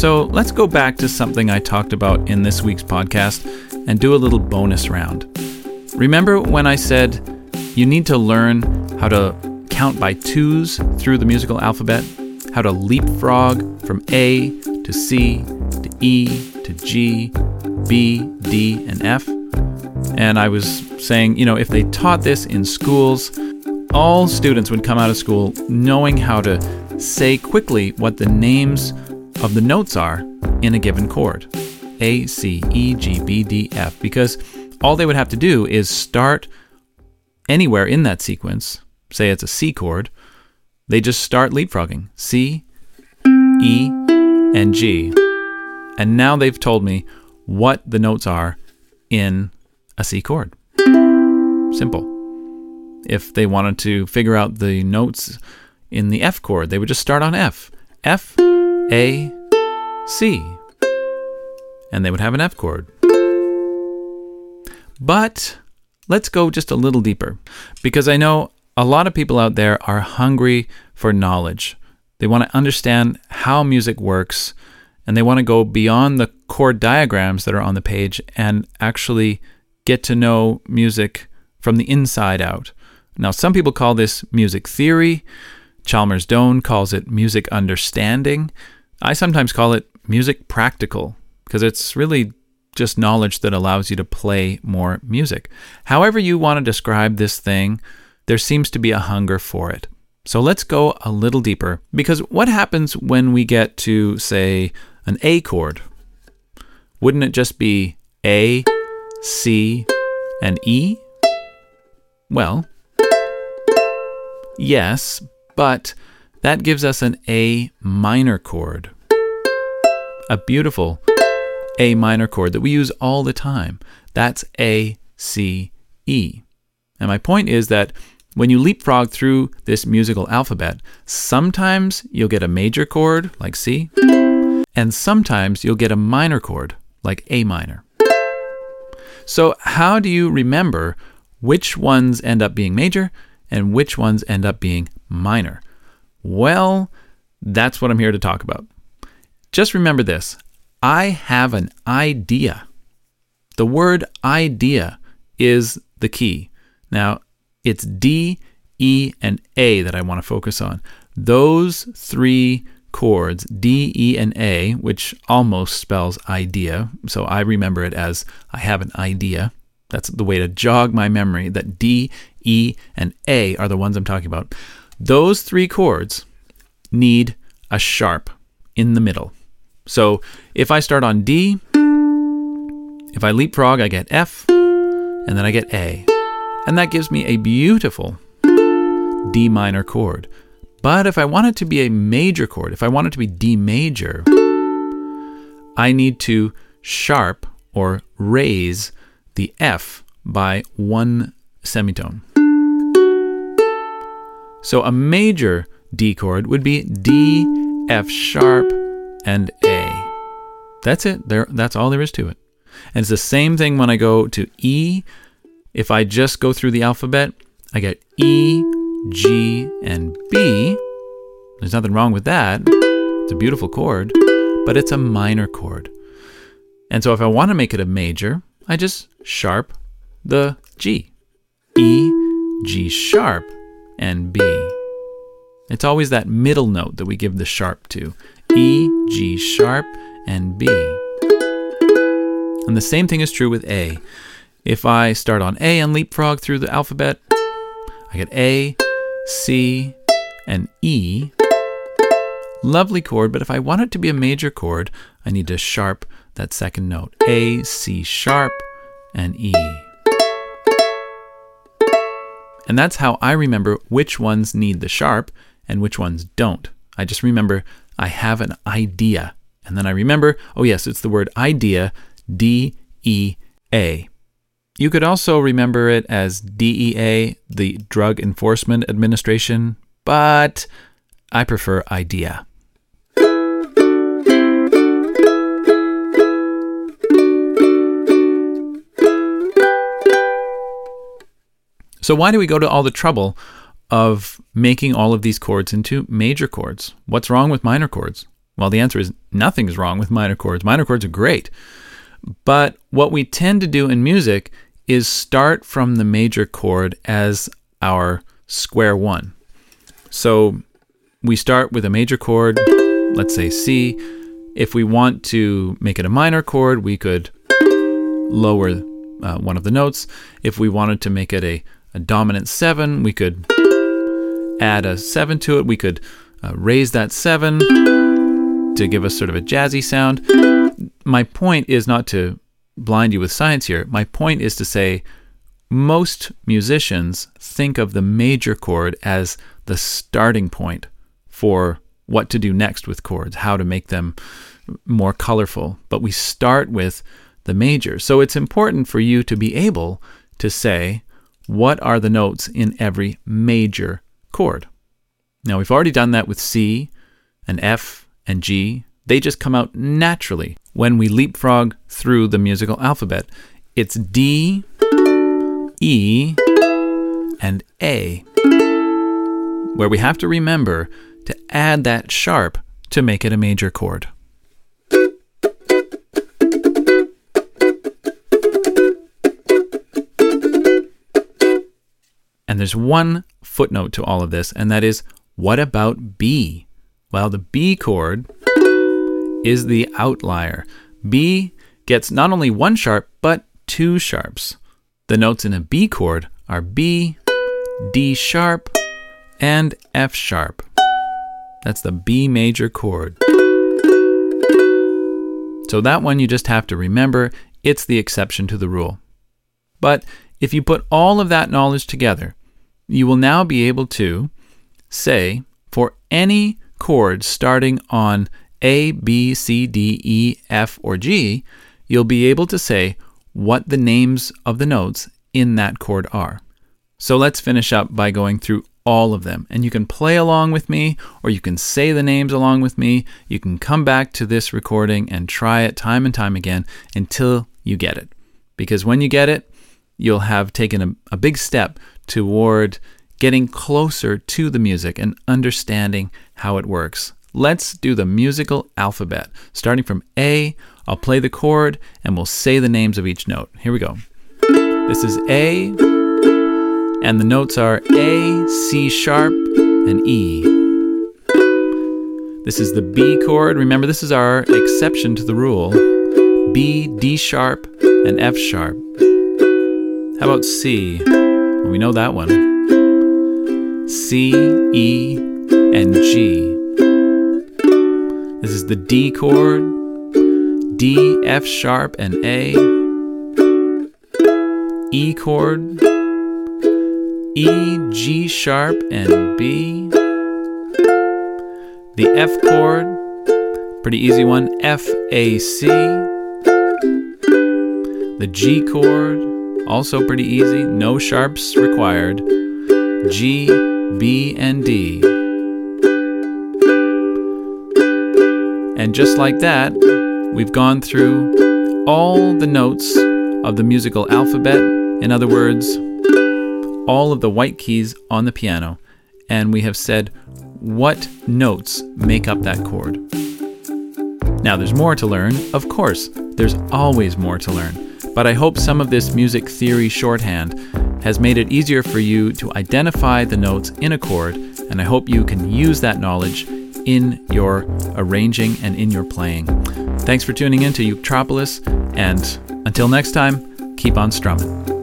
So let's go back to something I talked about in this week's podcast and do a little bonus round. Remember when I said you need to learn how to count by twos through the musical alphabet? How to leapfrog from A to C to E to G, B, D, and F? And I was saying, you know, if they taught this in schools, all students would come out of school knowing how to say quickly what the names of the notes are in a given chord A, C, E, G, B, D, F, because all they would have to do is start anywhere in that sequence, say it's a C chord, they just start leapfrogging C, E, and G. And now they've told me what the notes are in a C chord. Simple. If they wanted to figure out the notes in the F chord, they would just start on F. F, a, C. And they would have an F chord. But let's go just a little deeper because I know a lot of people out there are hungry for knowledge. They want to understand how music works and they want to go beyond the chord diagrams that are on the page and actually get to know music from the inside out. Now, some people call this music theory. Chalmers Doane calls it music understanding. I sometimes call it music practical because it's really just knowledge that allows you to play more music. However, you want to describe this thing, there seems to be a hunger for it. So let's go a little deeper because what happens when we get to, say, an A chord? Wouldn't it just be A, C, and E? Well, yes, but that gives us an A minor chord. A beautiful A minor chord that we use all the time. That's A, C, E. And my point is that when you leapfrog through this musical alphabet, sometimes you'll get a major chord like C, and sometimes you'll get a minor chord like A minor. So, how do you remember which ones end up being major and which ones end up being minor? Well, that's what I'm here to talk about. Just remember this I have an idea. The word idea is the key. Now, it's D, E, and A that I want to focus on. Those three chords, D, E, and A, which almost spells idea, so I remember it as I have an idea. That's the way to jog my memory that D, E, and A are the ones I'm talking about. Those three chords need a sharp in the middle. So if I start on D, if I leapfrog, I get F, and then I get A. And that gives me a beautiful D minor chord. But if I want it to be a major chord, if I want it to be D major, I need to sharp or raise the F by one semitone. So a major D chord would be D, F sharp, and A. That's it. There that's all there is to it. And it's the same thing when I go to E. If I just go through the alphabet, I get E, G, and B. There's nothing wrong with that. It's a beautiful chord, but it's a minor chord. And so if I want to make it a major, I just sharp the G. E, G sharp, and B. It's always that middle note that we give the sharp to E, G sharp, and B. And the same thing is true with A. If I start on A and leapfrog through the alphabet, I get A, C, and E. Lovely chord, but if I want it to be a major chord, I need to sharp that second note A, C sharp, and E. And that's how I remember which ones need the sharp and which ones don't. I just remember I have an idea. And then I remember, oh, yes, it's the word idea, D E A. You could also remember it as DEA, the Drug Enforcement Administration, but I prefer idea. So, why do we go to all the trouble of making all of these chords into major chords. What's wrong with minor chords? Well, the answer is nothing's wrong with minor chords. Minor chords are great. But what we tend to do in music is start from the major chord as our square one. So we start with a major chord, let's say C. If we want to make it a minor chord, we could lower uh, one of the notes. If we wanted to make it a, a dominant seven, we could add a seven to it. We could uh, raise that seven to give us sort of a jazzy sound. My point is not to blind you with science here. My point is to say most musicians think of the major chord as the starting point for what to do next with chords, how to make them more colorful. But we start with the major. So it's important for you to be able to say, what are the notes in every major chord? Now, we've already done that with C and F and G. They just come out naturally when we leapfrog through the musical alphabet. It's D, E, and A, where we have to remember to add that sharp to make it a major chord. And there's one footnote to all of this, and that is what about B? Well, the B chord is the outlier. B gets not only one sharp, but two sharps. The notes in a B chord are B, D sharp, and F sharp. That's the B major chord. So that one you just have to remember, it's the exception to the rule. But if you put all of that knowledge together, you will now be able to say for any chord starting on A, B, C, D, E, F, or G, you'll be able to say what the names of the notes in that chord are. So let's finish up by going through all of them. And you can play along with me, or you can say the names along with me. You can come back to this recording and try it time and time again until you get it. Because when you get it, you'll have taken a, a big step toward getting closer to the music and understanding how it works. Let's do the musical alphabet. Starting from A, I'll play the chord and we'll say the names of each note. Here we go. This is A, and the notes are A, C sharp, and E. This is the B chord. Remember, this is our exception to the rule B, D sharp, and F sharp. How about C? Well, we know that one. C, E, and G. This is the D chord, D, F sharp, and A. E chord, E, G sharp, and B. The F chord, pretty easy one, F, A, C. The G chord, also pretty easy, no sharps required. G, B, and D. And just like that, we've gone through all the notes of the musical alphabet. In other words, all of the white keys on the piano, and we have said what notes make up that chord. Now, there's more to learn, of course, there's always more to learn. But I hope some of this music theory shorthand has made it easier for you to identify the notes in a chord, and I hope you can use that knowledge in your arranging and in your playing. Thanks for tuning in to Eutropolis, and until next time, keep on strumming.